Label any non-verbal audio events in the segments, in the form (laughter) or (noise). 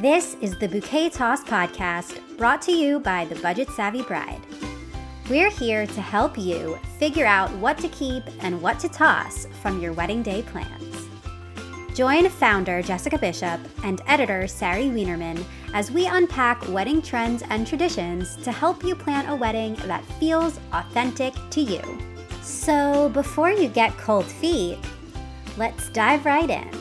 This is the Bouquet Toss podcast brought to you by the Budget Savvy Bride. We're here to help you figure out what to keep and what to toss from your wedding day plans. Join founder Jessica Bishop and editor Sari Wienerman as we unpack wedding trends and traditions to help you plan a wedding that feels authentic to you. So, before you get cold feet, let's dive right in.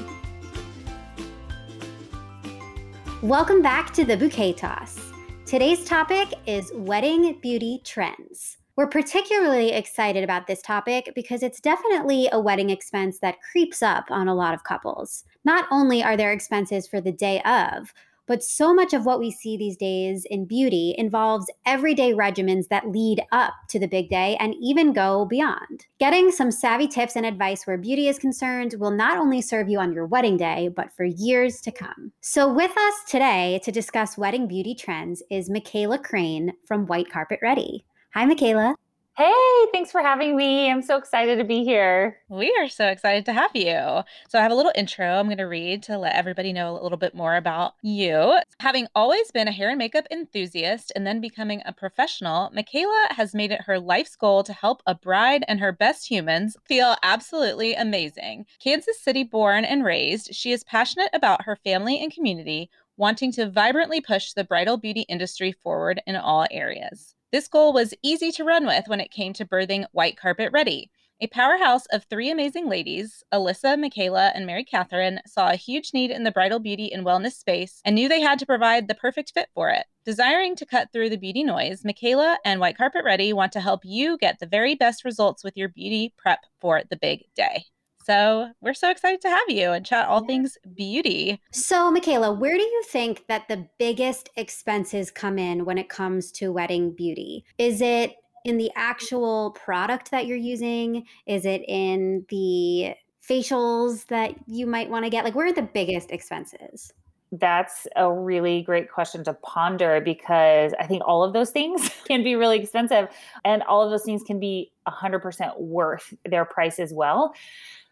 Welcome back to the Bouquet Toss. Today's topic is wedding beauty trends. We're particularly excited about this topic because it's definitely a wedding expense that creeps up on a lot of couples. Not only are there expenses for the day of, but so much of what we see these days in beauty involves everyday regimens that lead up to the big day and even go beyond. Getting some savvy tips and advice where beauty is concerned will not only serve you on your wedding day, but for years to come. So, with us today to discuss wedding beauty trends is Michaela Crane from White Carpet Ready. Hi, Michaela. Hey, thanks for having me. I'm so excited to be here. We are so excited to have you. So, I have a little intro I'm going to read to let everybody know a little bit more about you. Having always been a hair and makeup enthusiast and then becoming a professional, Michaela has made it her life's goal to help a bride and her best humans feel absolutely amazing. Kansas City born and raised, she is passionate about her family and community, wanting to vibrantly push the bridal beauty industry forward in all areas. This goal was easy to run with when it came to birthing White Carpet Ready. A powerhouse of three amazing ladies, Alyssa, Michaela, and Mary Catherine, saw a huge need in the bridal beauty and wellness space and knew they had to provide the perfect fit for it. Desiring to cut through the beauty noise, Michaela and White Carpet Ready want to help you get the very best results with your beauty prep for the big day. So we're so excited to have you and chat all things beauty. So, Michaela, where do you think that the biggest expenses come in when it comes to wedding beauty? Is it in the actual product that you're using? Is it in the facials that you might want to get? Like, where are the biggest expenses? That's a really great question to ponder because I think all of those things (laughs) can be really expensive and all of those things can be 100% worth their price as well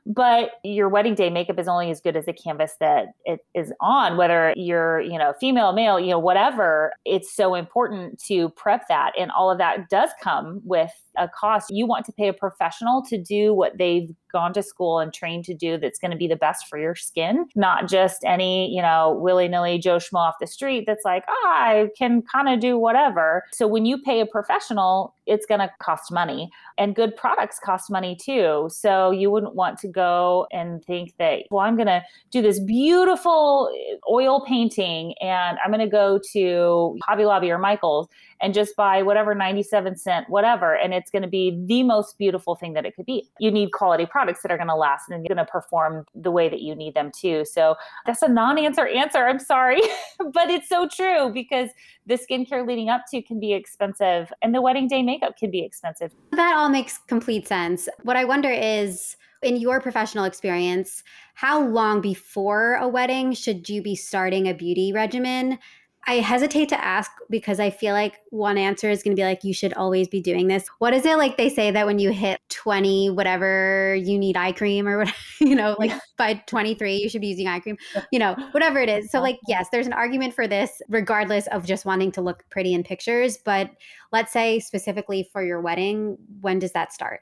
but your wedding day makeup is only as good as the canvas that it is on whether you're you know female male you know whatever it's so important to prep that. And all of that does come with a cost. You want to pay a professional to do what they've gone to school and trained to do that's going to be the best for your skin, not just any, you know, willy nilly Joe Schmo off the street that's like, oh, I can kind of do whatever. So when you pay a professional, it's going to cost money and good products cost money too. So you wouldn't want to go and think that, well, I'm going to do this beautiful eh, oil painting and I'm going to go to Hobby Lobby or Michael's and just buy whatever 97 cent, whatever. And it's going to be the most beautiful thing that it could be. You need quality products that are going to last and you're going to perform the way that you need them to. So that's a non answer answer. I'm sorry, (laughs) but it's so true because the skincare leading up to can be expensive and the wedding day makeup can be expensive. That all makes complete sense. What I wonder is, in your professional experience, how long before a wedding should you be starting a beauty regimen? I hesitate to ask because I feel like one answer is going to be like, you should always be doing this. What is it like they say that when you hit 20, whatever, you need eye cream or (laughs) whatever, you know, like by 23, you should be using eye cream, you know, whatever it is. So, uh-huh. like, yes, there's an argument for this, regardless of just wanting to look pretty in pictures. But let's say specifically for your wedding, when does that start?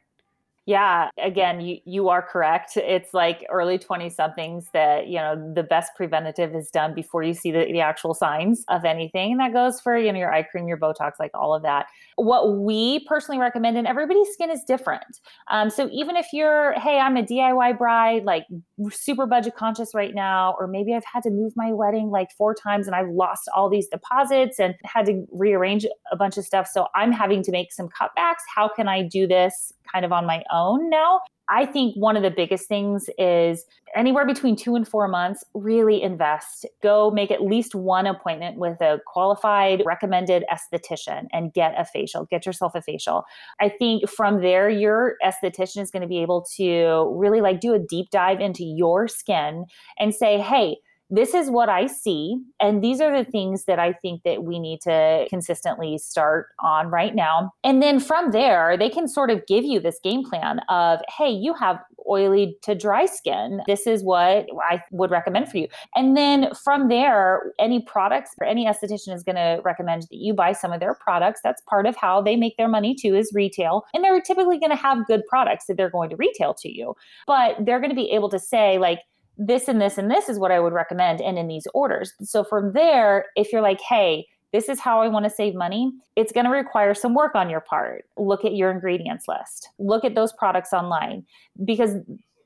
Yeah, again, you, you are correct. It's like early 20 somethings that, you know, the best preventative is done before you see the, the actual signs of anything. that goes for, you know, your eye cream, your Botox, like all of that. What we personally recommend, and everybody's skin is different. Um, so even if you're, hey, I'm a DIY bride, like super budget conscious right now, or maybe I've had to move my wedding like four times and I've lost all these deposits and had to rearrange a bunch of stuff. So I'm having to make some cutbacks. How can I do this kind of on my own now. I think one of the biggest things is anywhere between two and four months, really invest. Go make at least one appointment with a qualified, recommended esthetician and get a facial. Get yourself a facial. I think from there, your esthetician is going to be able to really like do a deep dive into your skin and say, hey, this is what I see. And these are the things that I think that we need to consistently start on right now. And then from there, they can sort of give you this game plan of, hey, you have oily to dry skin. This is what I would recommend for you. And then from there, any products or any esthetician is going to recommend that you buy some of their products. That's part of how they make their money too is retail. And they're typically going to have good products that they're going to retail to you. But they're going to be able to say like this and this and this is what I would recommend and in these orders. So from there, if you're like, "Hey, this is how I want to save money, it's going to require some work on your part. Look at your ingredients list, look at those products online because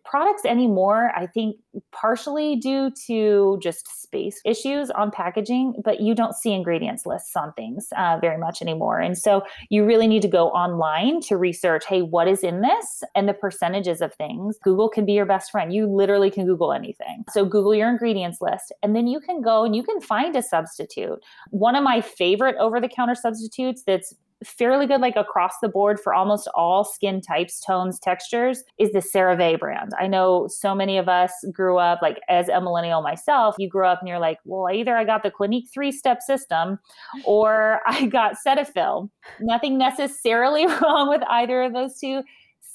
products anymore, I think partially due to just space issues on packaging, but you don't see ingredients lists on things uh, very much anymore. And so you really need to go online to research hey, what is in this and the percentages of things. Google can be your best friend. You literally can Google anything. So Google your ingredients list, and then you can go and you can find a substitute. One of my favorite over the counter substitutes that's fairly good like across the board for almost all skin types tones textures is the cerave brand. I know so many of us grew up like as a millennial myself you grew up and you're like well either i got the clinique three step system or (laughs) i got cetaphil. Nothing necessarily (laughs) wrong with either of those two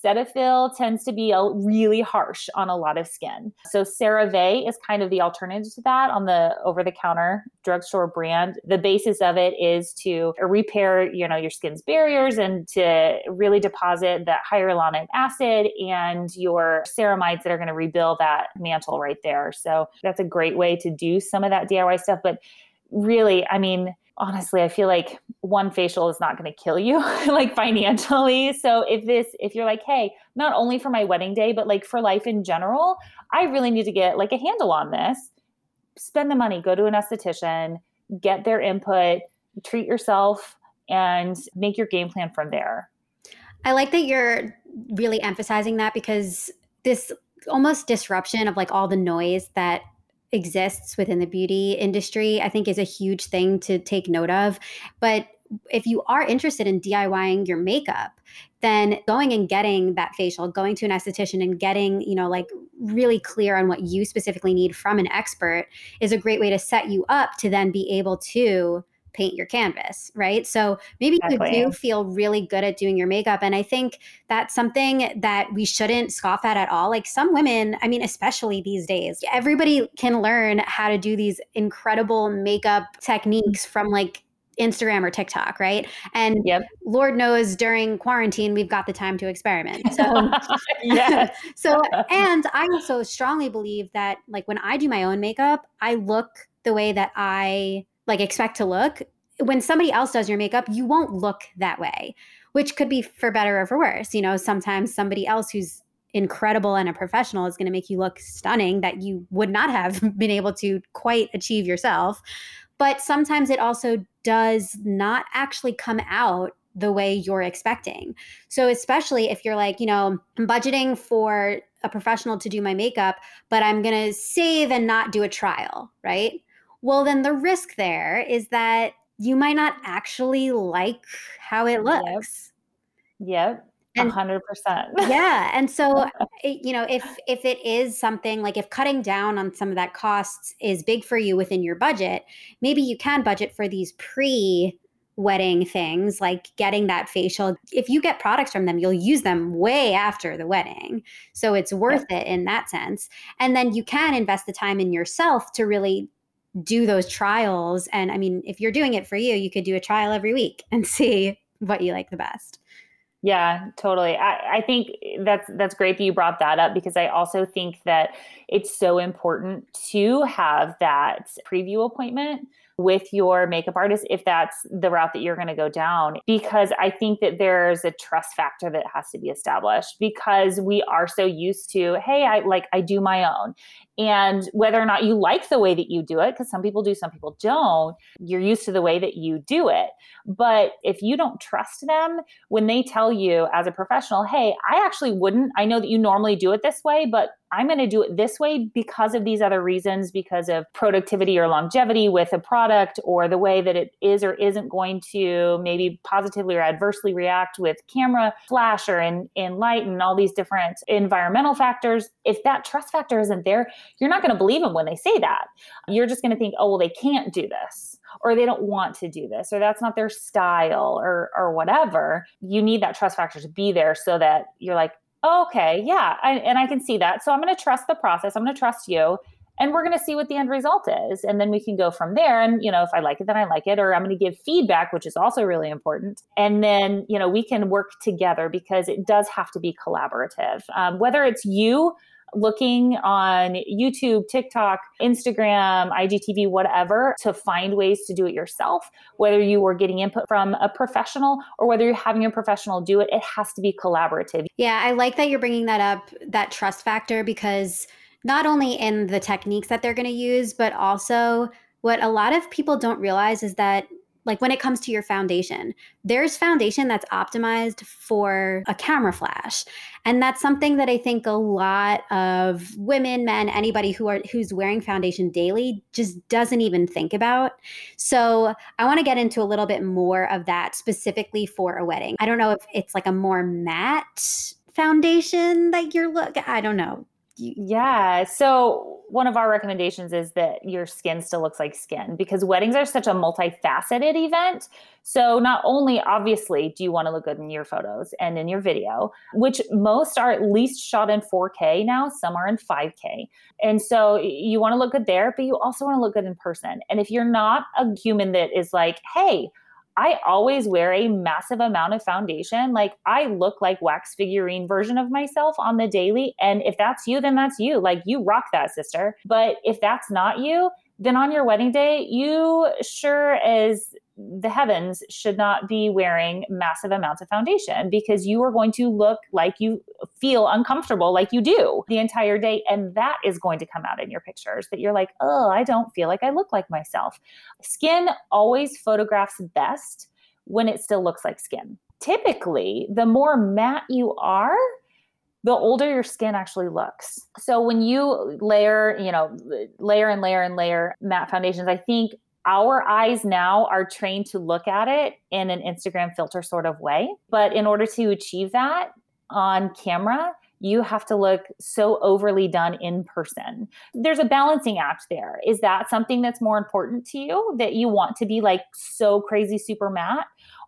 Cetaphil tends to be a, really harsh on a lot of skin. So CeraVe is kind of the alternative to that on the over-the-counter drugstore brand. The basis of it is to repair, you know, your skin's barriers and to really deposit that hyaluronic acid and your ceramides that are going to rebuild that mantle right there. So that's a great way to do some of that DIY stuff. But really, I mean, honestly, I feel like one facial is not going to kill you (laughs) like financially. So if this, if you're like, hey, not only for my wedding day, but like for life in general, I really need to get like a handle on this. Spend the money, go to an esthetician, get their input, treat yourself, and make your game plan from there. I like that you're really emphasizing that because this almost disruption of like all the noise that exists within the beauty industry, I think is a huge thing to take note of. But if you are interested in DIYing your makeup, then going and getting that facial, going to an esthetician and getting, you know, like really clear on what you specifically need from an expert is a great way to set you up to then be able to paint your canvas, right? So maybe exactly. you do feel really good at doing your makeup. And I think that's something that we shouldn't scoff at at all. Like some women, I mean, especially these days, everybody can learn how to do these incredible makeup techniques from like Instagram or TikTok, right? And yep. Lord knows during quarantine we've got the time to experiment. So (laughs) (laughs) so and I also strongly believe that like when I do my own makeup, I look the way that I like expect to look when somebody else does your makeup you won't look that way which could be for better or for worse you know sometimes somebody else who's incredible and a professional is going to make you look stunning that you would not have (laughs) been able to quite achieve yourself but sometimes it also does not actually come out the way you're expecting. So, especially if you're like, you know, I'm budgeting for a professional to do my makeup, but I'm going to save and not do a trial, right? well, then the risk there is that you might not actually like how it looks. Yep. Yep. Hundred percent. (laughs) Yeah. And so, you know, if, if it is something like if cutting down on some of that costs is big for you within your budget, maybe you can budget for these pre wedding things like getting that facial if you get products from them you'll use them way after the wedding so it's worth yeah. it in that sense and then you can invest the time in yourself to really do those trials. And I mean, if you're doing it for you, you could do a trial every week and (laughs) see what you like the best. Yeah, totally. I, I think that's that's great that you brought that up because I also think that it's so important to have that preview appointment with your makeup artist if that's the route that you're going to go down because i think that there's a trust factor that has to be established because we are so used to hey i like i do my own. And whether or not you like the way that you do it because some people do some people don't you're used to the way that you do it. But if you don't trust them when they tell you as a professional hey i actually wouldn't i know that you normally do it this way but I'm going to do it this way because of these other reasons, because of productivity or longevity with a product, or the way that it is or isn't going to maybe positively or adversely react with camera flash or in, in light and all these different environmental factors. If that trust factor isn't there, you're not going to believe them when they say that. You're just going to think, oh, well, they can't do this or they don't want to do this or that's not their style or or whatever you need that trust factor to be there so that you're like okay yeah I, and i can see that. So i'm going to trust the process i'm going to trust you and we're going to see what the end result is and then we can go from there and you know if i like it then i like it or i'm going to give feedback which is also really important and then you know we can work together because it does have to be collaborative. Um, whether it's you looking on YouTube, TikTok, Instagram, IGTV, whatever, to find ways to do it yourself, whether you were getting input from a professional or whether you're having a professional do it, it has to be collaborative. Yeah, I like that you're bringing that up, that trust factor, because not only in the techniques that they're going to use, but also what a lot of people don't realize is that like when it comes to your foundation there's foundation that's optimized for a camera flash. And that's something that i think a lot of women men anybody who are who's wearing foundation daily just doesn't even think about. So i want to get into a little bit more of that specifically for a wedding. I don't know if it's like a more matte foundation that you're look i don't know yeah. So, one of our recommendations is that your skin still looks like skin because weddings are such a multifaceted event. So, not only obviously do you want to look good in your photos and in your video, which most are at least shot in 4K now, some are in 5K. And so, you want to look good there, but you also want to look good in person. And if you're not a human that is like, hey, I always wear a massive amount of foundation. Like I look like wax figurine version of myself on the daily. And if that's you, then that's you. Like you rock that, sister. But if that's not you, then on your wedding day, you sure as the heavens should not be wearing massive amounts of foundation because you are going to look like you feel uncomfortable like you do the entire day. And that is going to come out in your pictures that you're like oh i don't feel like i look like myself. Skin always photographs best when it still looks like skin. Typically the more matte you are the older your skin actually looks. So when you layer, you know, layer and layer and layer matte foundations, I think our eyes now are trained to look at it in an Instagram filter sort of way. But in order to achieve that on camera, you have to look so overly done in person. There's a balancing act there. Is that something that's more important to you that you want to be like so crazy super matte?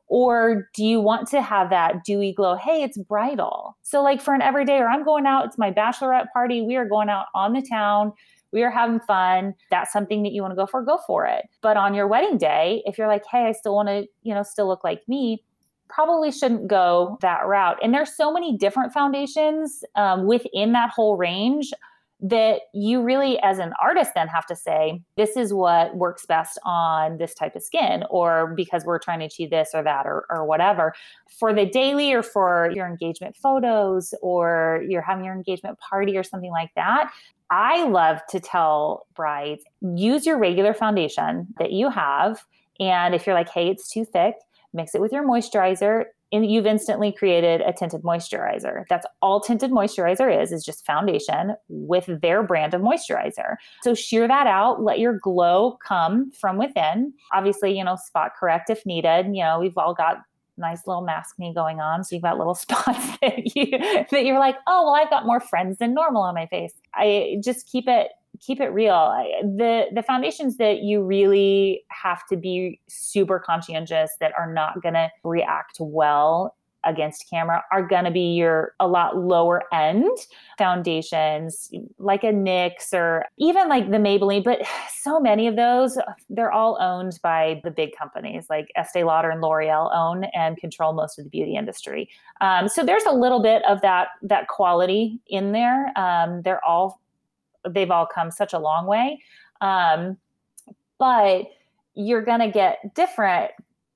Or do you want to have that dewy glow? Hey, it's bridal. So, like for an everyday, or I'm going out, it's my bachelorette party. We are going out on the town we are having fun. That's something that you want to go for, go for it. But on your wedding day, if you're like, hey, I still want to, you know, still look like me, probably shouldn't go that route. And there's so many different foundations um, within that whole range that you really as an artist then have to say this is what works best on this type of skin or because we're trying to achieve this or that or, or whatever for the daily or for your engagement photos or you're having your engagement party or something like that I love to tell brides use your regular foundation that you have. And if you're like, hey, it's too thick, mix it with your moisturizer. And you've instantly created a tinted moisturizer. That's all tinted moisturizer is, is just foundation with their brand of moisturizer. So sheer that out, let your glow come from within. Obviously, you know, spot correct if needed. You know, we've all got nice little maskne going on. So you've got little (laughs) spots that you that you're like, oh well, I've got more friends than normal on my face. I just keep it keep it real. I, the the foundations that you really have to be super conscientious that are not going to react well against camera are going to be your a lot lower end foundations like a NYX or even like the Maybelline but (sighs) so many of those they're all owned by the big companies like Estee Lauder and L'Oreal own and control most of the beauty industry. Um, so there's a little bit of that that quality in there. Um, they're all they've all come such a long way. Um, but you're going to get different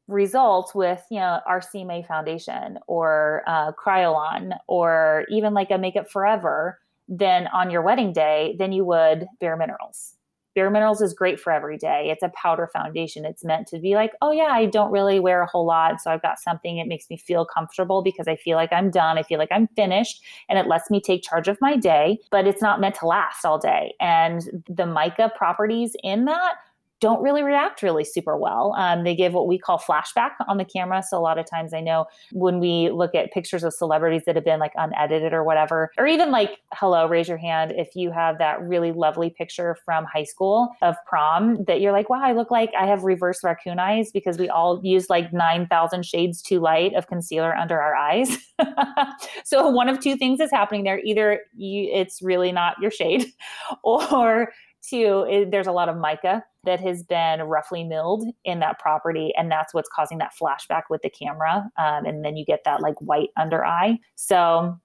results with you know RCMA foundation or uh, Kryolan or even like a Makeup Forever than on your wedding day than you would Bare Minerals. Bare Minerals is great for every day. It's a powder foundation. It's meant to be like, oh yeah, I don't really wear a whole lot, so I've got something. It makes me feel comfortable because I feel like I'm done. I feel like I'm finished, and it lets me take charge of my day. But it's not meant to last all day. And the mica properties in that don't really react really super well. Um, they give what we call flashback on the camera. So a lot of times I know when we look at pictures of celebrities that have been like unedited or whatever, or even like, hello, raise your hand if you have that really lovely picture from high school of prom that you're like, wow, I look like I have reverse raccoon eyes because we all use like 9,000 shades too light of concealer under our eyes. (laughs) so one of two things is happening there. Either you, it's really not your shade (laughs) or two, it, there's a lot of mica that has been roughly milled in that property, and that's what's causing that flashback with the camera. Um, and then you get that like white under eye. So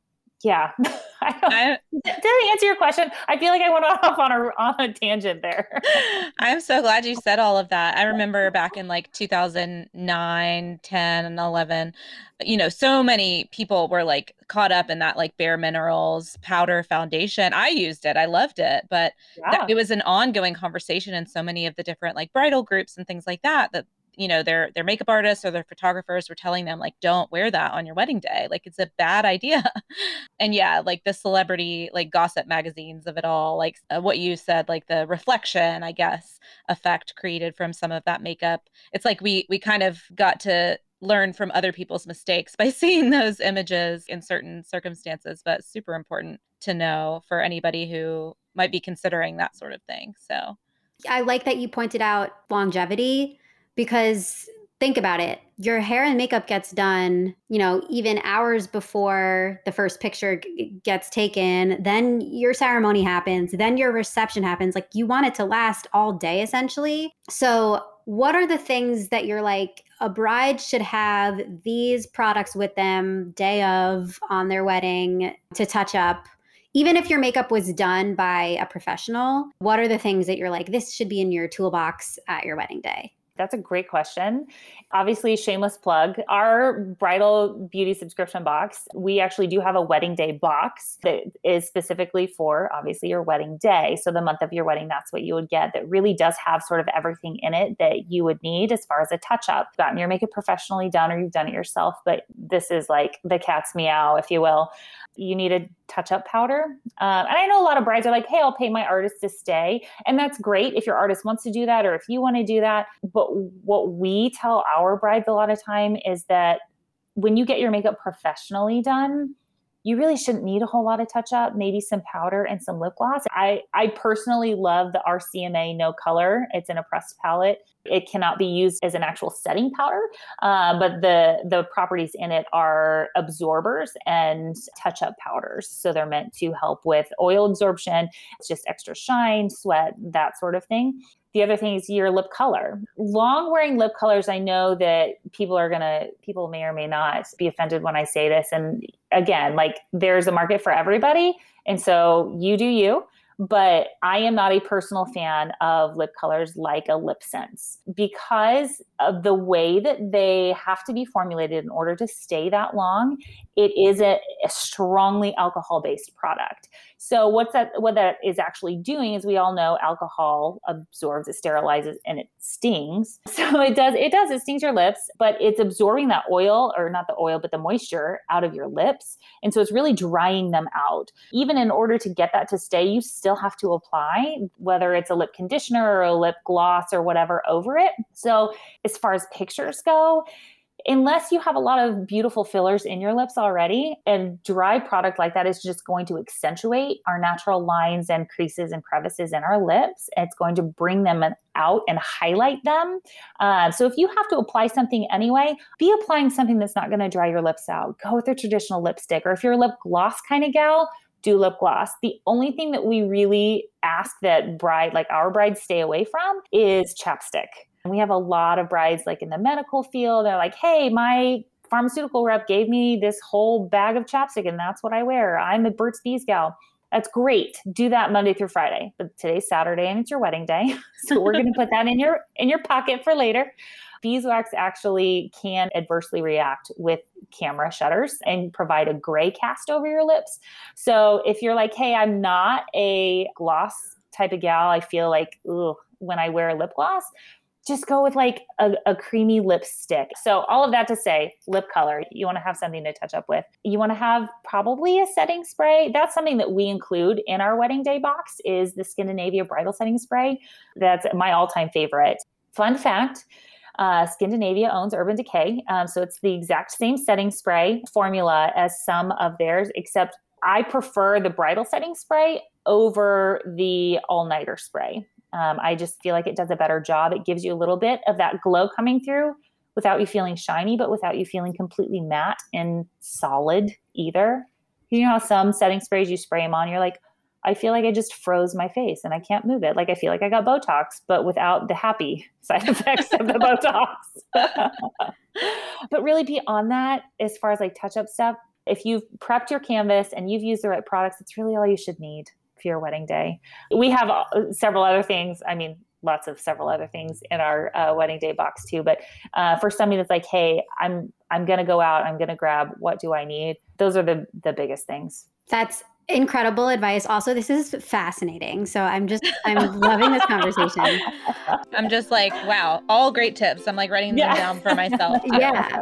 yeah. (laughs) I I, (laughs) did I answer your question? I feel like I went (laughs) off on a on a tangent there. I'm so glad you said all of that. I remember back in like 2009, 10, and 11, you know, so many people were like caught up in that like bare minerals powder foundation. I used it. I loved it, but yeah. that, it was an ongoing conversation in so many of the different like bridal groups and things like that that you know their their makeup artists or their photographers were telling them like don't wear that on your wedding day. Like it's a bad idea. (laughs) And yeah like the celebrity like gossip magazines of it all like uh, what you said like the reflection i guess effect created from some of that makeup. It's like we we kind of got to learn from other people's mistakes (laughs) by seeing those images in certain circumstances but super important to know for anybody who might be considering that sort of thing so. I like that you pointed out longevity because think about it your hair and makeup gets done you know even hours before the first picture g- gets taken then your ceremony happens then your reception happens like you want it to last all day essentially. So what are the things that you're like a bride should have these products with them day of on their wedding to touch up? Even if your makeup was done by a professional what are the things that you're like this should be in your toolbox at your wedding day that's a great question. Obviously, shameless plug. Our bridal beauty subscription box, we actually do have a wedding day box that is specifically for obviously your wedding day. So, the month of your wedding, that's what you would get that really does have sort of everything in it that you would need as far as a touch up. You've gotten your makeup professionally done or you've done it yourself, but this is like the cat's meow, if you will you need a touch up powder. Uh, and I know a lot of brides are like, hey, I'll pay my artist to stay. And that's great if your artist wants to do that or if you want to do that. But what we tell our brides a lot of time is that when you get your makeup professionally done, you really shouldn't need a whole lot of touch up, maybe some powder and some lip gloss. I, I personally love the RCMA No Color. It's an pressed palette. It cannot be used as an actual setting powder, uh, but the, the properties in it are absorbers and touch up powders. So they're meant to help with oil absorption. It's just extra shine, sweat, that sort of thing. The other thing is your lip color. Long wearing lip colors, I know that people are to, people may or may not be offended when I say this. And again, like there's a market for everybody. And so you do you but I am not a personal fan of lip colors like a LipSense because of the way that they have to be formulated in order to stay that long. It is a, a strongly alcohol based product. So what's that what that is actually doing is we all know alcohol absorbs, it sterilizes and it stings. (laughs) So it does it does it stings your lips, but it's absorbing that oil or not the oil but the moisture out of your lips. And so it's really drying them out. Even in order to get that to stay, you still have to apply whether it's a lip conditioner or a lip gloss or whatever over it. So as far as pictures go, unless you have a lot of beautiful fillers in your lips already, a dry product like that is just going to accentuate our natural lines and creases and crevices in our lips. It's going to bring them out and highlight them. Uh, so if you have to apply something anyway, be applying something that's not going to dry your lips out. Go with a traditional lipstick, or if you're a lip gloss kind of gal, do lip gloss. The only thing that we really ask that bride, like our brides, stay away from is chapstick. We have a lot of brides like in the medical field. They're like, hey, my pharmaceutical rep gave me this whole bag of chapstick and that's what I wear. I'm a Burt's Bees gal. That's great. Do that Monday through Friday. But today's Saturday and it's your wedding day. (laughs) So we're going to put that in your in your pocket for later. Beeswax actually can adversely react with camera shutters and provide a gray cast over your lips. So if you're like, hey, I'm not a gloss type of gal, I feel like ugh, when I wear a lip gloss, just go with like a, a, creamy lipstick. So, all of that to say, lip color, you want to have something to touch up with. You want to have probably a setting spray. That's something that we include in our wedding day box is the Skindinavia bridal setting spray. That's my all-time favorite. Fun fact, uh, Skindinavia owns Urban Decay. Um, so it's the exact same setting spray formula as some of theirs, except I prefer the bridal setting spray over the all nighter spray. Um, I just feel like it does a better job. It gives you a little bit of that glow coming through without you feeling shiny, but without you feeling completely matte and solid either. You know how some setting sprays you spray them on, you're like, I feel like I just froze my face and I can't move it. Like I feel like I got Botox, but without the happy (laughs) side effects of the Botox. (laughs) but really beyond that, as far as like touch up stuff, if you've prepped your canvas and you've used the right products, it's really all you should need for your wedding day. We have uh, several other things. I mean, lots of several other things in our uh, wedding day box too. But uh, for somebody that's like, hey, I'm I'm gonna go out, I'm gonna grab what do I need? Those are the the biggest things. That's incredible advice also this is fascinating so i'm just i'm loving this conversation (laughs) i'm just like wow all great tips i'm like writing them yeah. down for myself (laughs) yeah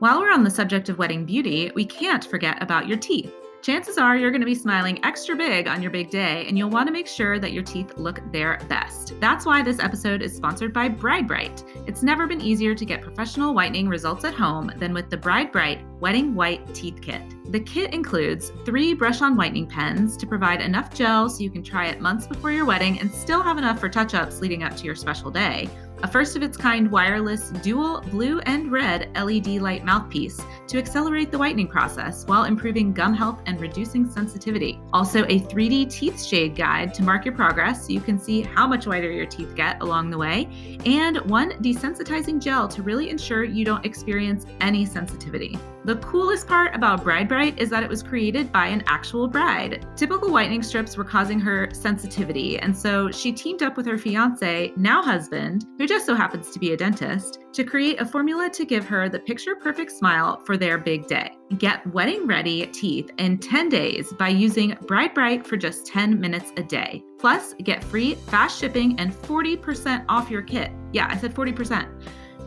while we're on the subject of wedding beauty we can't forget about your teeth Chances are you're going to be smiling extra big on your big day, and you'll want to make sure that your teeth look their best. That's why this episode is sponsored by BrideBrite. It's never been easier to get professional whitening results at home than with the BrideBrite Wedding White Teeth Kit. The kit includes three brush on whitening pens to provide enough gel so you can try it months before your wedding and still have enough for touch ups leading up to your special day a first of its kind wireless dual blue and red LED light mouthpiece to accelerate the whitening process while improving gum health and reducing sensitivity. Also, a 3D teeth shade guide to mark your progress so you can see how much whiter your teeth get along the way, and one desensitizing gel to really ensure you don't experience any sensitivity. The coolest part about BrideBrite is that it was created by an actual bride. Typical whitening strips were causing her sensitivity, and so she teamed up with her fiance, now husband, who just so happens to be a dentist, to create a formula to give her the picture perfect smile for their big day. Get wedding ready teeth in 10 days by using BrideBrite for just 10 minutes a day. Plus, get free fast shipping and 40% off your kit. Yeah, I said 40%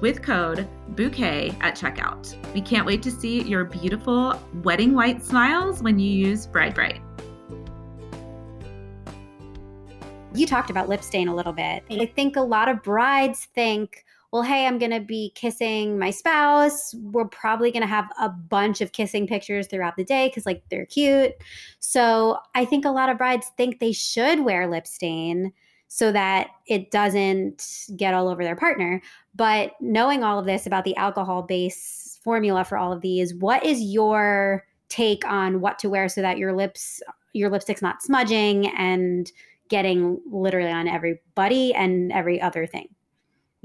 with code bouquet at checkout. We can't wait to see your beautiful wedding white smiles when you use BrideBrite. You talked about lip stain a little bit. I think a lot of brides think, well, hey, I'm going to be kissing my spouse. We're probably going to have a bunch of kissing pictures throughout the day because, like, they're cute. So I think a lot of brides think they should wear lip stain so that it doesn't get all over their partner. But knowing all of this about the alcohol base formula for all of these, what is your take on what to wear so that your lips, your lipstick's not smudging and getting literally on everybody and every other thing.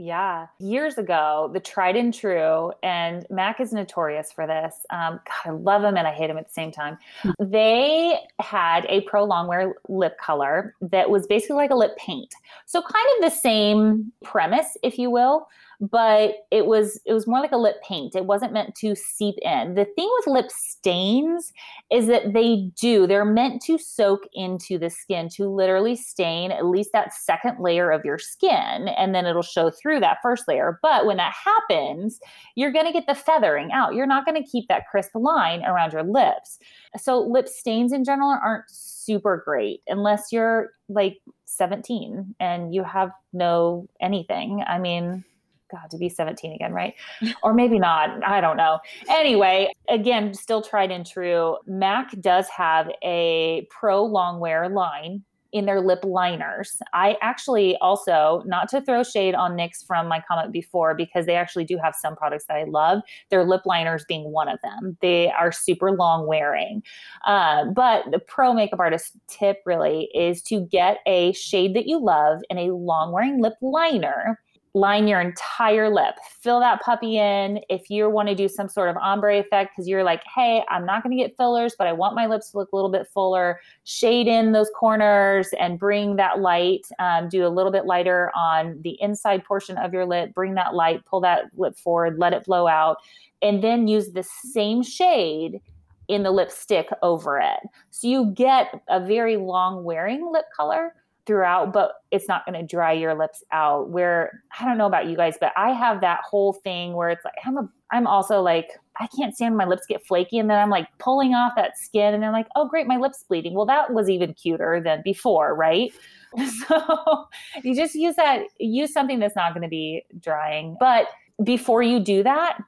Yeah. Years ago, the tried and true, and Mac is notorious for this. Um, God, I love him and I hate him at the same time. Hmm. They had a pro longwear lip color that was basically like a lip paint. So, kind of the same premise, if you will but it was it was more like a lip paint. It wasn't meant to seep in. The thing with lip stains is that they do. They're meant to soak into the skin to literally stain at least that second layer of your skin and then it'll show through that first layer. But when that happens, you're going to get the feathering out. You're not going to keep that crisp line around your lips. So lip stains in general aren't super great unless you're like 17 and you have no anything. I mean, God, to be 17 again, right? or maybe not. I don't know. Anyway, again, still tried and true. MAC does have a pro longwear line in their lip liners. I actually also, not to throw shade on NYX from my comment before, because they actually do have some products that I love, their lip liners being one of them. They are super long wearing. Uh, but the pro makeup artist tip really is to get a shade that you love and a long wearing lip liner line your entire lip. Fill that puppy in. If you want to do some sort of ombre effect, because you're like, hey, I'm not going to get fillers, but I want my lips to look a little bit fuller, shade in those corners and bring that light. Um, do a little bit lighter on the inside portion of your lip. Bring that light, pull that lip forward, let it blow out, and then use the same shade in the lipstick over it. So you get a very long wearing lip color throughout, but it's not going to dry your lips out. Where I don't know about you guys, but I have that whole thing where it's like I'm a I'm also like I can't stand my lips get flaky and then I'm like pulling off that skin and I'm like, "Oh great, my lips bleeding." Well, that was even cuter than before, right? (laughs) So, you just use that use something that's not going to be drying. But before you do that,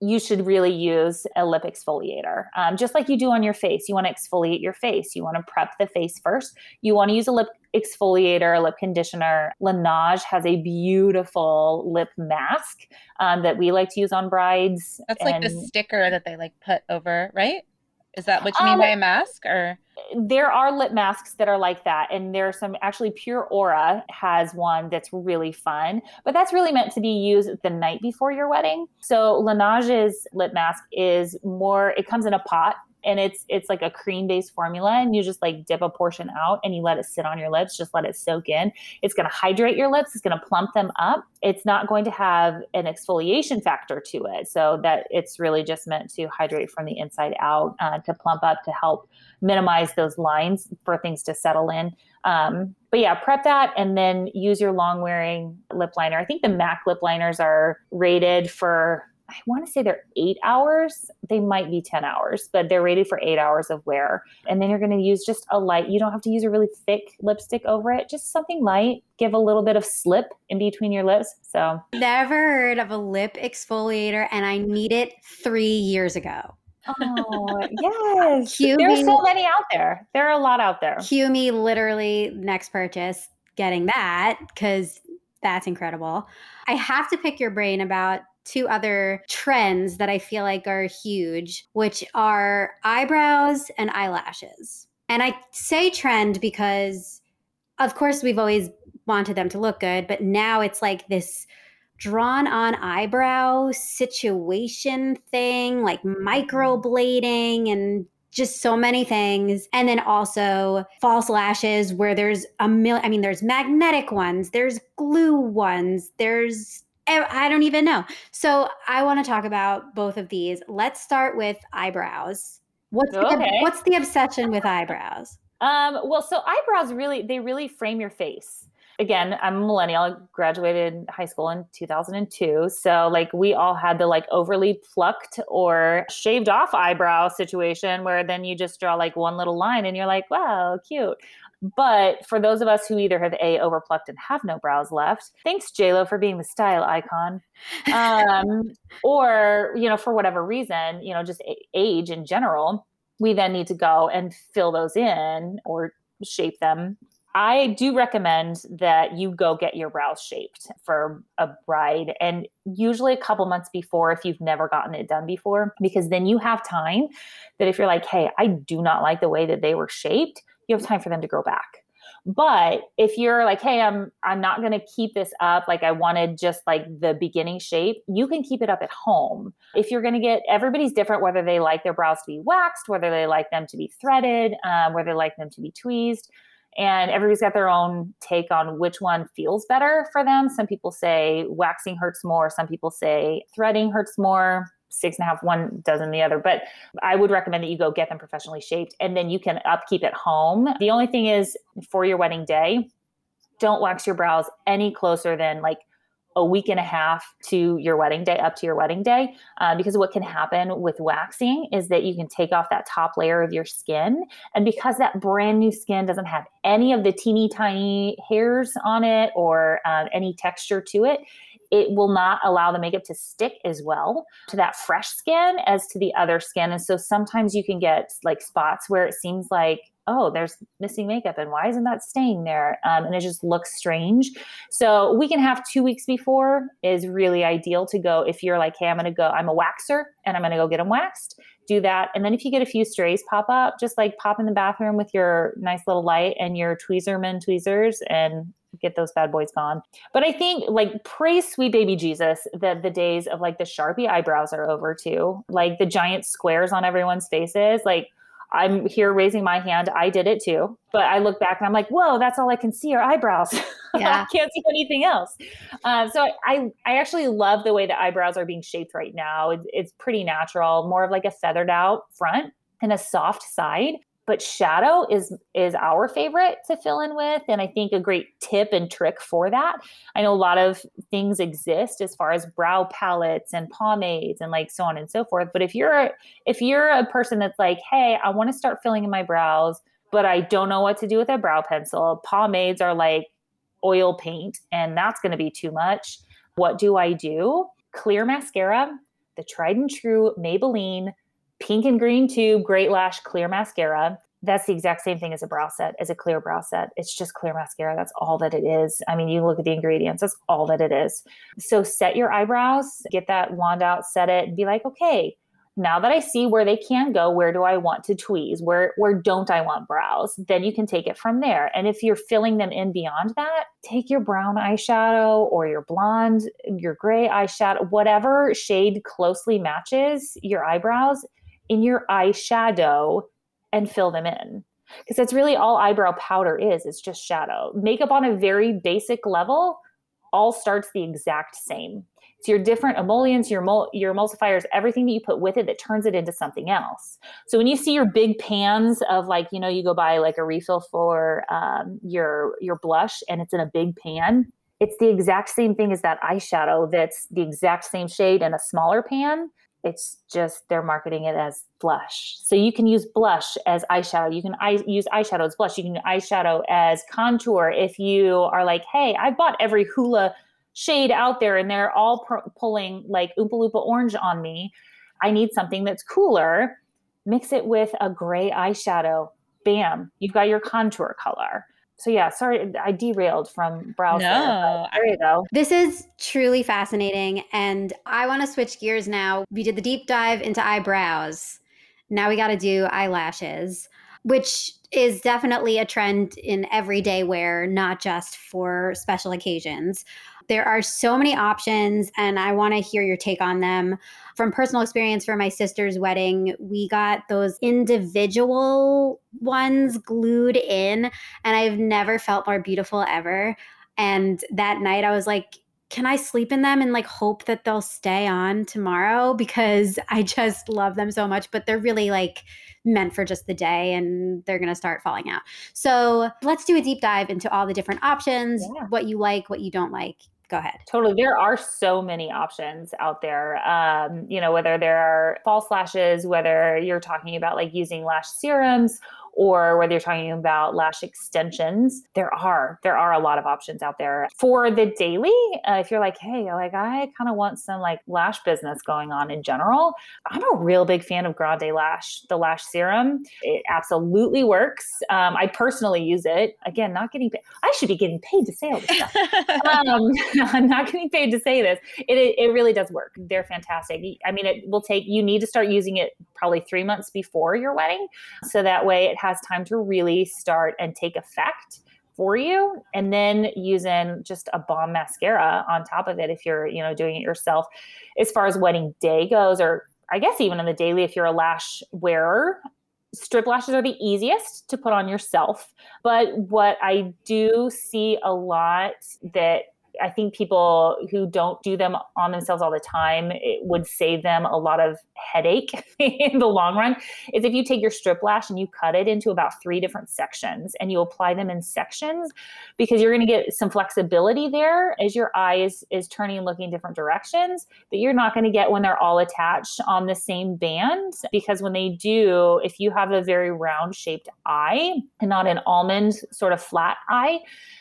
you should really use a lip exfoliator, um, just like you do on your face. You want to exfoliate your face. You want to prep the face first. You want to use a lip exfoliator, a lip conditioner. Laneige has a beautiful lip mask um, that we like to use on brides. That's like the sticker that they like put over, right? Is that what you mean um, by a mask or? There are lip masks that are like that. And there's some actually Pure Aura has one that's really fun, but that's really meant to be used the night before your wedding. So Laneige's lip mask is more, it comes in a pot and it's it's like a cream based formula and you just like dip a portion out and you let it sit on your lips just let it soak in. It's going to hydrate your lips it's going to plump them up. It's not going to have an exfoliation factor to it so that it's really just meant to hydrate from the inside out uh, to plump up to help minimize those lines for things to settle in. Um, but yeah prep that and then use your long wearing lip liner. I think the mac lip liners are rated for I want to say they're eight hours. They might be 10 hours, but they're rated for eight hours of wear. And then you're going to use just a light, you don't have to use a really thick lipstick over it, just something light, give a little bit of slip in between your lips. So, never heard of a lip exfoliator, and I need it three years ago. Oh, (laughs) yes. There's so many out there. There are a lot out there. Cue me literally next purchase getting that because that's incredible. I have to pick your brain about two other trends that I feel like are huge, which are eyebrows and eyelashes. And I say trend because, of course, we've always wanted them to look good, but now it's like this drawn on eyebrow situation thing, like mm-hmm. microblading and just so many things. And then also false lashes, where there's a million, I mean, there's magnetic ones, there's glue ones, there's I don't even know. So I want to talk about both of these. Let's start with eyebrows. What's okay. the, what's the obsession with eyebrows? Um, well, so eyebrows really they really frame your face. Again, I'm a millennial. I graduated high school in 2002. So like we all had the like overly plucked or shaved off eyebrow situation where then you just draw like one little line and you're like, wow, cute. But for those of us who either have a overplucked and have no brows left, thanks JLo for being the style icon, um, (laughs) or you know for whatever reason, you know just age in general, we then need to go and fill those in or shape them. I do recommend that you go get your brows shaped for a bride and usually a couple months before if you've never gotten it done before, because then you have time that if you're like, hey, I do not like the way that they were shaped, you have time for them to grow back. But if you're like, hey, I'm I'm not going to keep this up like I wanted just like the beginning shape, you can keep it up at home. If you're going to get everybody's different whether they like their brows to be waxed, whether they like them to be threaded, um, whether they like them to be tweezed. And everybody's got their own take on which one feels better for them. Some people say waxing hurts more. Some people say threading hurts more six and a half, one dozen the other. But I would recommend that you go get them professionally shaped and then you can upkeep at home. The only thing is for your wedding day, don't wax your brows any closer than like a week and a half to your wedding day, up to your wedding day. Uh, because what can happen with waxing is that you can take off that top layer of your skin. And because that brand new skin doesn't have any of the teeny tiny hairs on it or uh, any texture to it, it will not allow the makeup to stick as well to that fresh skin as to the other skin. And so sometimes you can get like spots where it seems like, oh, there's missing makeup and why isn't that staying there? Um, and it just looks strange. So we can have two weeks before is really ideal to go if you're like, hey, I'm going to go, I'm a waxer and I'm going to go get them waxed. Do that. And then if you get a few strays pop up, just like pop in the bathroom with your nice little light and your tweezerman tweezers and get those bad boys gone. But I think like praise sweet baby Jesus that the days of like the Sharpie eyebrows are over too. Like the giant squares on everyone's faces. Like I'm here raising my hand. I did it too. But I look back and I'm like, whoa, that's all I can see are eyebrows. (laughs) Yeah. I can't see anything else. Um, so I, I actually love the way the eyebrows are being shaped right now. It's, it's pretty natural, more of like a feathered out front and a soft side. But shadow is is our favorite to fill in with and i think a great tip and trick for that. I know a lot of things exist as far as brow palettes and pomades and like so on and so forth but if you're if you're a person that's like hey i want to start filling in my brows but i don't know what to do with a brow pencil pomades are like oil paint and that's going to be too much. What do i do? Clear mascara the tried and true maybelline pink and green tube great lash clear mascara. That's the exact same thing as a brow set as a clear brow set. It's just clear mascara. That's all that it is. I mean you look at the ingredients that's all that it is. So set your eyebrows get that wand out set it and be like okay now that i see where they can go where do i want to tweeze? Where where don't i want brows? Then you can take it from there. And if you're filling them in beyond that take your brown eyeshadow or your blonde your gray eyeshadow whatever shade closely matches your eyebrows in your eyeshadow and fill them in. Because that's really all eyebrow powder is it's just shadow. Makeup on a very basic level all starts the exact same. It's your different emollients your your emulsifiers everything that you put with it that turns it into something else. So when you see your big pans of like you know you go buy like a refill for um, your your blush and it's in a big pan it's the exact same thing as that eyeshadow that's the exact same shade in a smaller pan it's just they're marketing it as blush. So you can use blush as eyeshadow. You can eye, use eyeshadow as blush. You can use eyeshadow as contour if you are like, hey, I bought every Hoola shade out there and they're all pr- pulling like Oompa Loompa orange on me. I need something that's cooler. Mix it with a gray eyeshadow. Bam, you've got your contour color so yeah, sorry, I derailed from browser. No, there you go. This is truly fascinating, and I want to switch gears now. We did the deep dive into eyebrows. Now we got to do eyelashes, which is definitely a trend in everyday wear, not just for special occasions. There are so many options, and I want to hear your take on them. From personal experience for my sister's wedding, we got those individual ones glued in, and I've never felt more beautiful ever. And that night, I was like, can I sleep in them and like hope that they'll stay on tomorrow? Because (laughs) I just love them so much, but they're really like meant for just the day and they're going to start falling out. So let's do a deep dive into all the different options, yeah. what you like, what you don't like, go ahead. Totally. There are so many options out there. Um, you know, whether there are false lashes, whether you're talking about like using lash serums or whether you're talking about lash extensions, there are there are a lot of options out there for the daily. Uh, if you're like, hey, like I kind of want some like lash business going on in general, I'm a real big fan of Grande Lash, the lash serum. It absolutely works. Um, I personally use it. Again, not getting paid. I should be getting paid to say all this stuff. (laughs) um, (laughs) I'm not getting paid to say this. It, it it really does work. They're fantastic. I mean, it will take. You need to start using it probably three months before your wedding, so that way it has time to really start and take effect for you. And then using just a bomb mascara on top of it if you're you know doing it yourself. As far as wedding day goes or i guess even in the daily if you're a lash wearer strip lashes are the easiest to put on yourself. But what i do see a lot that I think people who don't do them on themselves all the time, it would save them a lot of headache (laughs) in the long run. Is if you take your strip lash and you cut it into about three different sections and you apply them in sections because you're going to get some flexibility there as your eye is, is turning and looking different directions that you're not going to get when they're all attached on the same band. Because when they do, if you have a very round shaped eye and not an almond sort of flat eye,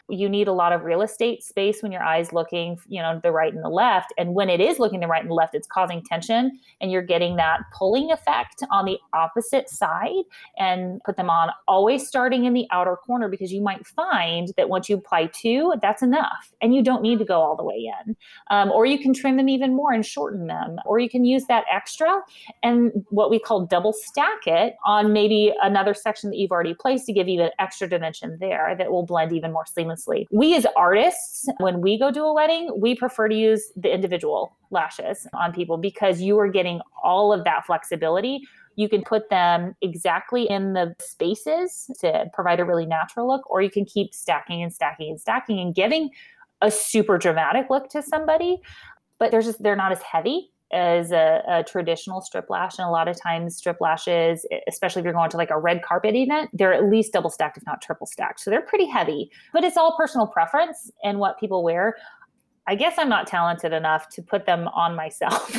you need a lot of real estate space when your eyes looking you know the right and the left. And when it is looking the right and the left it's causing tension and you're getting that pulling effect on the opposite side and put them on always starting in the outer corner because you might find that once you apply two that's enough and you don't need to go all the way in. Um, or you can trim them even more and shorten them or you can use that extra and what we call double stack it on maybe another section that you've already placed to give you an extra dimension there that will blend even more seamlessly. We as artists when we go do a wedding, we prefer to use the individual lashes on people because you are getting all of that flexibility. You can put them exactly in the spaces to provide a really natural look, or you can keep stacking and stacking and stacking and giving a super dramatic look to somebody. But they're just, they're not as heavy as a, a, traditional strip lash. And a lot of times, strip lashes, especially if you're going to like a red carpet event, they're at least double stacked, if not triple stacked. So they're pretty heavy, but it's all personal preference and what people wear. I guess I'm not talented enough to put them on myself.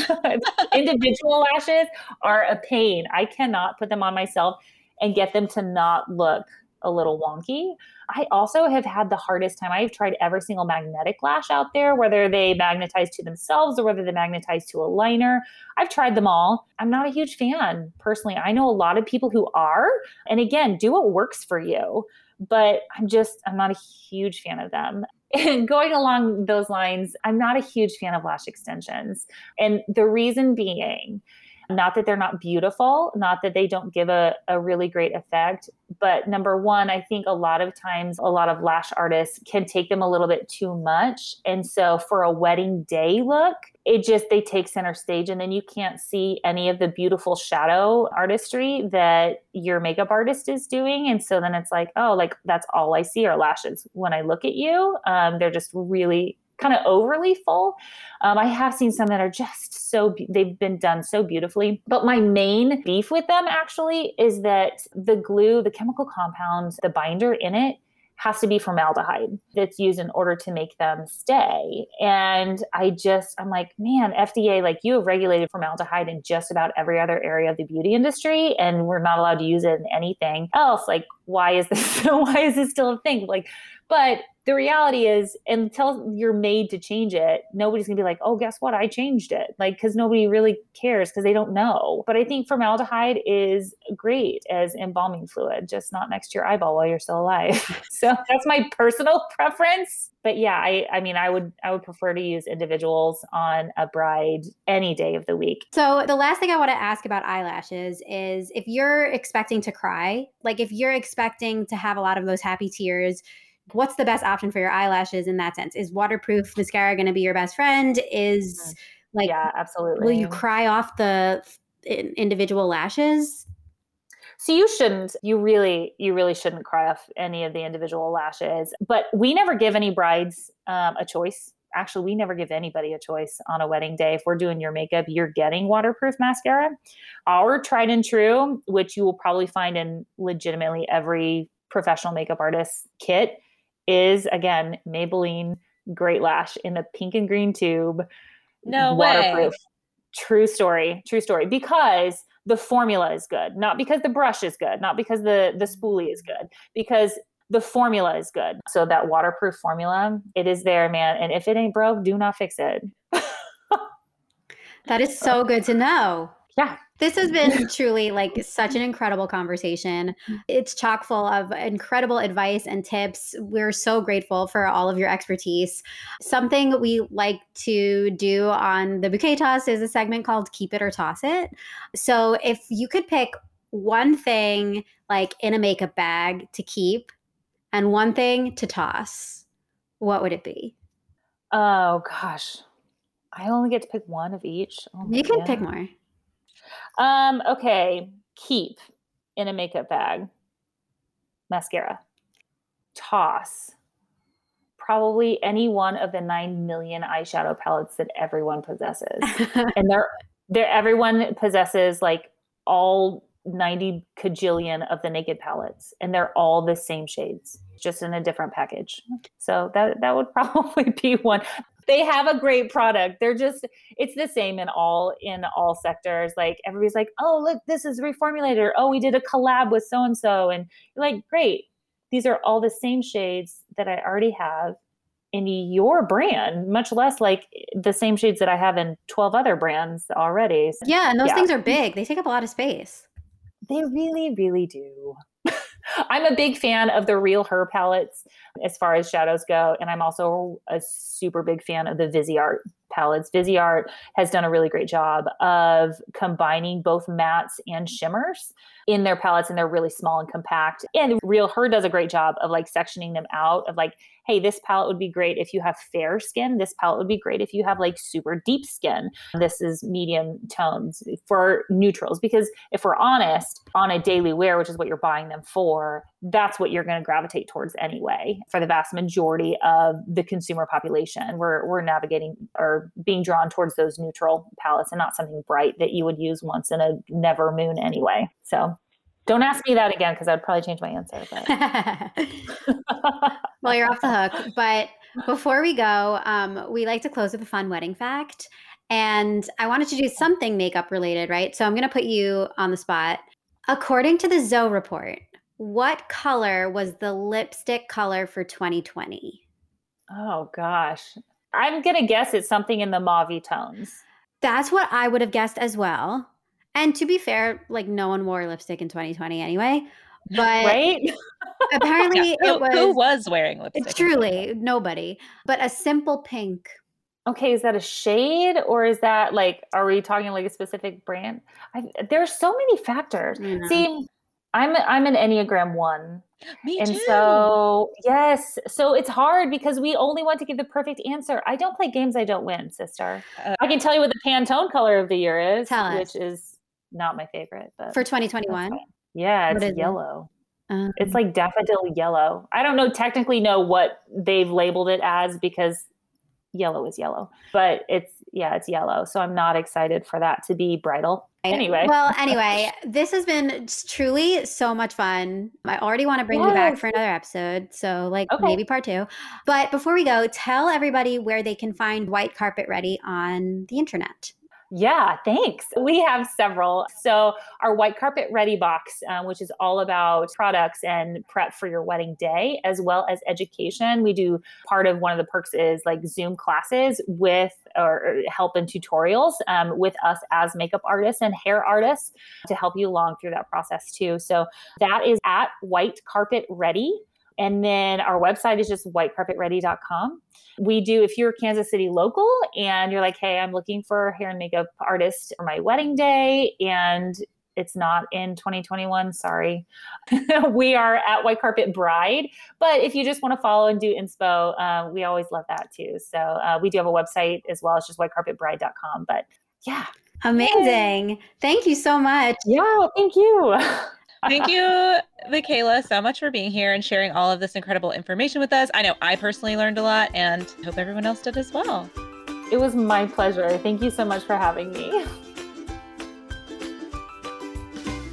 (laughs) Individual lashes are a pain. I cannot put them on myself and get them to not look a little wonky. I also have had the hardest time. I've tried every single magnetic lash out there, whether they magnetize to themselves or whether they magnetize to a liner. I've tried them all. I'm not a huge fan personally. I know a lot of people who are. And again, do what works for you. But I'm just, I'm not a huge fan of them. (laughs) And going along those lines, I'm not a huge fan of lash extensions. And the reason being, not that they're not beautiful, not that they don't give a, a really great effect, but number one, I think a lot of times a lot of lash artists can take them a little bit too much. And so for a wedding day look, it just they take center stage and then you can't see any of the beautiful shadow artistry that your makeup artist is doing and so then it's like oh like that's all i see are lashes when i look at you um, they're just really kind of overly full. Um, I have seen some that are just so, they've been done so beautifully. But my main beef with them actually is that the glue, the chemical compound, the binder in it, has to be formaldehyde that's used in order to make them stay. And I just, I'm like, man, FDA, like you have regulated formaldehyde in just about every other area of the beauty industry, and we're not allowed to use it in anything else. Like, why is this? (laughs) why is this still a thing? Like, but the reality is until you're made to change it nobody's going to be like oh guess what? I changed it. Like because nobody really cares because they don't know. But i think formaldehyde is great as embalming fluid just not next to your eyeball while you're still alive. (laughs) So that's my personal (laughs) preference. But yeah i i mean i would i would prefer to use individuals on a bride any day of the week. So the last thing i want to ask about eyelashes is if you're expecting to cry like if you're expecting to have a lot of those happy tears what's the best option for your eyelashes in that sense? Is waterproof mascara going to be your best friend? Is mm-hmm. like, yeah, absolutely. Will you cry off the individual lashes? So you shouldn't, you really, you really shouldn't cry off any of the individual lashes. But we never give any brides um, a choice. Actually, we never give anybody a choice on a wedding day. If we're doing your makeup, you're getting waterproof mascara. Our tried and true, which you will probably find in legitimately every professional makeup artist kit, is again Maybelline Great Lash in the pink and green tube. No waterproof. Way. True story. True story. Because the formula is good, not because the brush is good, not because the the spoolie is good, because the formula is good. So that waterproof formula, it is there, man. And if it ain't broke, do not fix it. (laughs) that is so good to know. Yeah. This has been (laughs) truly like such an incredible conversation. It's chock full of incredible advice and tips. We're so grateful for all of your expertise. Something we like to do on the bouquet toss is a segment called Keep It or Toss It. So if you could pick one thing like in a makeup bag to keep and one thing to toss, what would it be? Oh gosh. I only get to pick one of each. Oh, you can God. pick more. Um, okay. Keep in a makeup bag. Mascara. Toss. Probably any one of the nine million eyeshadow palettes that everyone possesses. (laughs) and they're they're everyone possesses like all 90 cajillion of the naked palettes and they're all the same shades just in a different package so that that would (laughs) probably be one they have a great product. They're just it's the same in all in all sectors. Like everybody's like, "Oh, look, this is reformulated." Oh, we did a collab with so and so." And you're like, "Great. These are all the same shades that I already have in your brand, much less like the same shades that I have in 12 other brands already." So, yeah, and those yeah. things are big. They take up a lot of space. They really really do. I'm a big fan of the Real Her palettes as far as shadows go. And I'm also a super big fan of the Viseart palettes. Viseart has done a really great job of combining both mattes and shimmers. In their palettes and they're really small and compact. And Real Her does a great job of like sectioning them out of like, hey, this palette would be great if you have fair skin. This palette would be great if you have like super deep skin. This is medium tones for neutrals. Because if we're honest, on a daily wear, which is what you're buying them for, that's what you're going to gravitate towards anyway for the vast majority of the consumer population. We're, we're navigating or being drawn towards those neutral palettes and not something bright that you would use once in a never moon anyway. So don't ask me that again because I'd probably change my answer. (laughs) well, you're off the hook. But before we go, um, we like to close with a fun wedding fact. And I wanted to do something makeup related, right? So I'm going to put you on the spot. According to the Zoe report, what color was the lipstick color for 2020? Oh, gosh. I'm going to guess it's something in the mauve tones. That's what I would have guessed as well. And to be fair, like no one wore lipstick in 2020 anyway. But right? (laughs) apparently yeah, it was who was wearing lipstick? Truly, nobody. But a simple pink. Okay, is that a shade or is that like are we talking like a specific brand? I, are so many factors. See, I'm I'm an Enneagram 1. Me and too. so, yes. So it's hard because we only want to give the perfect answer. I don't play games I don't win, sister. Uh, I can tell you what the Pantone color of the year is, which is not my favorite, but For 2021. Yeah, it's it? yellow. Um, It's like daffodil yellow. I don't know technically know what they've labeled it as because yellow is yellow, but it's yeah, it's yellow. So I'm not excited for that to be bridal. Anyway. Well, anyway, this has been truly so much fun. I already want to bring you back for another episode. So, like, Okay. maybe part two. But before we go, tell everybody where they can find White Carpet Ready on the internet. Yeah, thanks. We have several. So, our White Carpet Ready box, um, which is all about products and prep for your wedding day, as well as education. We do part of one of the perks is like Zoom classes with or help and tutorials um, with us as makeup artists and hair artists to help you along through that process too. So, that is at White Carpet Ready. And then our website is just whitecarpetready.com. We do, if you're Kansas City local and you're like, hey, I'm looking for a hair and makeup artist for my wedding day, and it's not in 2021, sorry. (laughs) we are at White Carpet Bride. But if you just want to follow and do inspo, uh, we always love that too. So uh, we do have a website as well. It's just whitecarpetbride.com. But yeah. Amazing. Thank you so much. Yeah, thank you. (laughs) Thank you, Mikalya, so much for being here and sharing all of this incredible information with us. I know I personally learned a lot and hope everyone else did as well. It was my pleasure. Thank you so much for having me.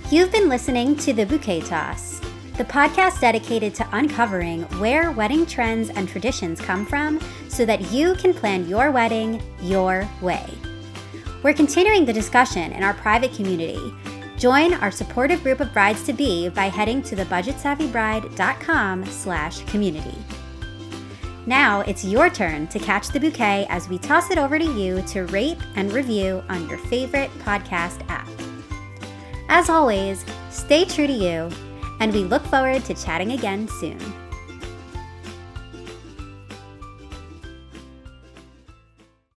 You've been listening to The Bouquet Toss, the podcast dedicated to uncovering where wedding trends and traditions come from so that you can plan your wedding your way. We're continuing the discussion in our private community. Join our supportive group of brides to be by heading to thebudgetsavvybride.com slash community. Now it's your turn to catch the bouquet as we toss it over to you to rate and review on your favorite podcast app. As always, stay true to you, and we look forward to chatting again soon.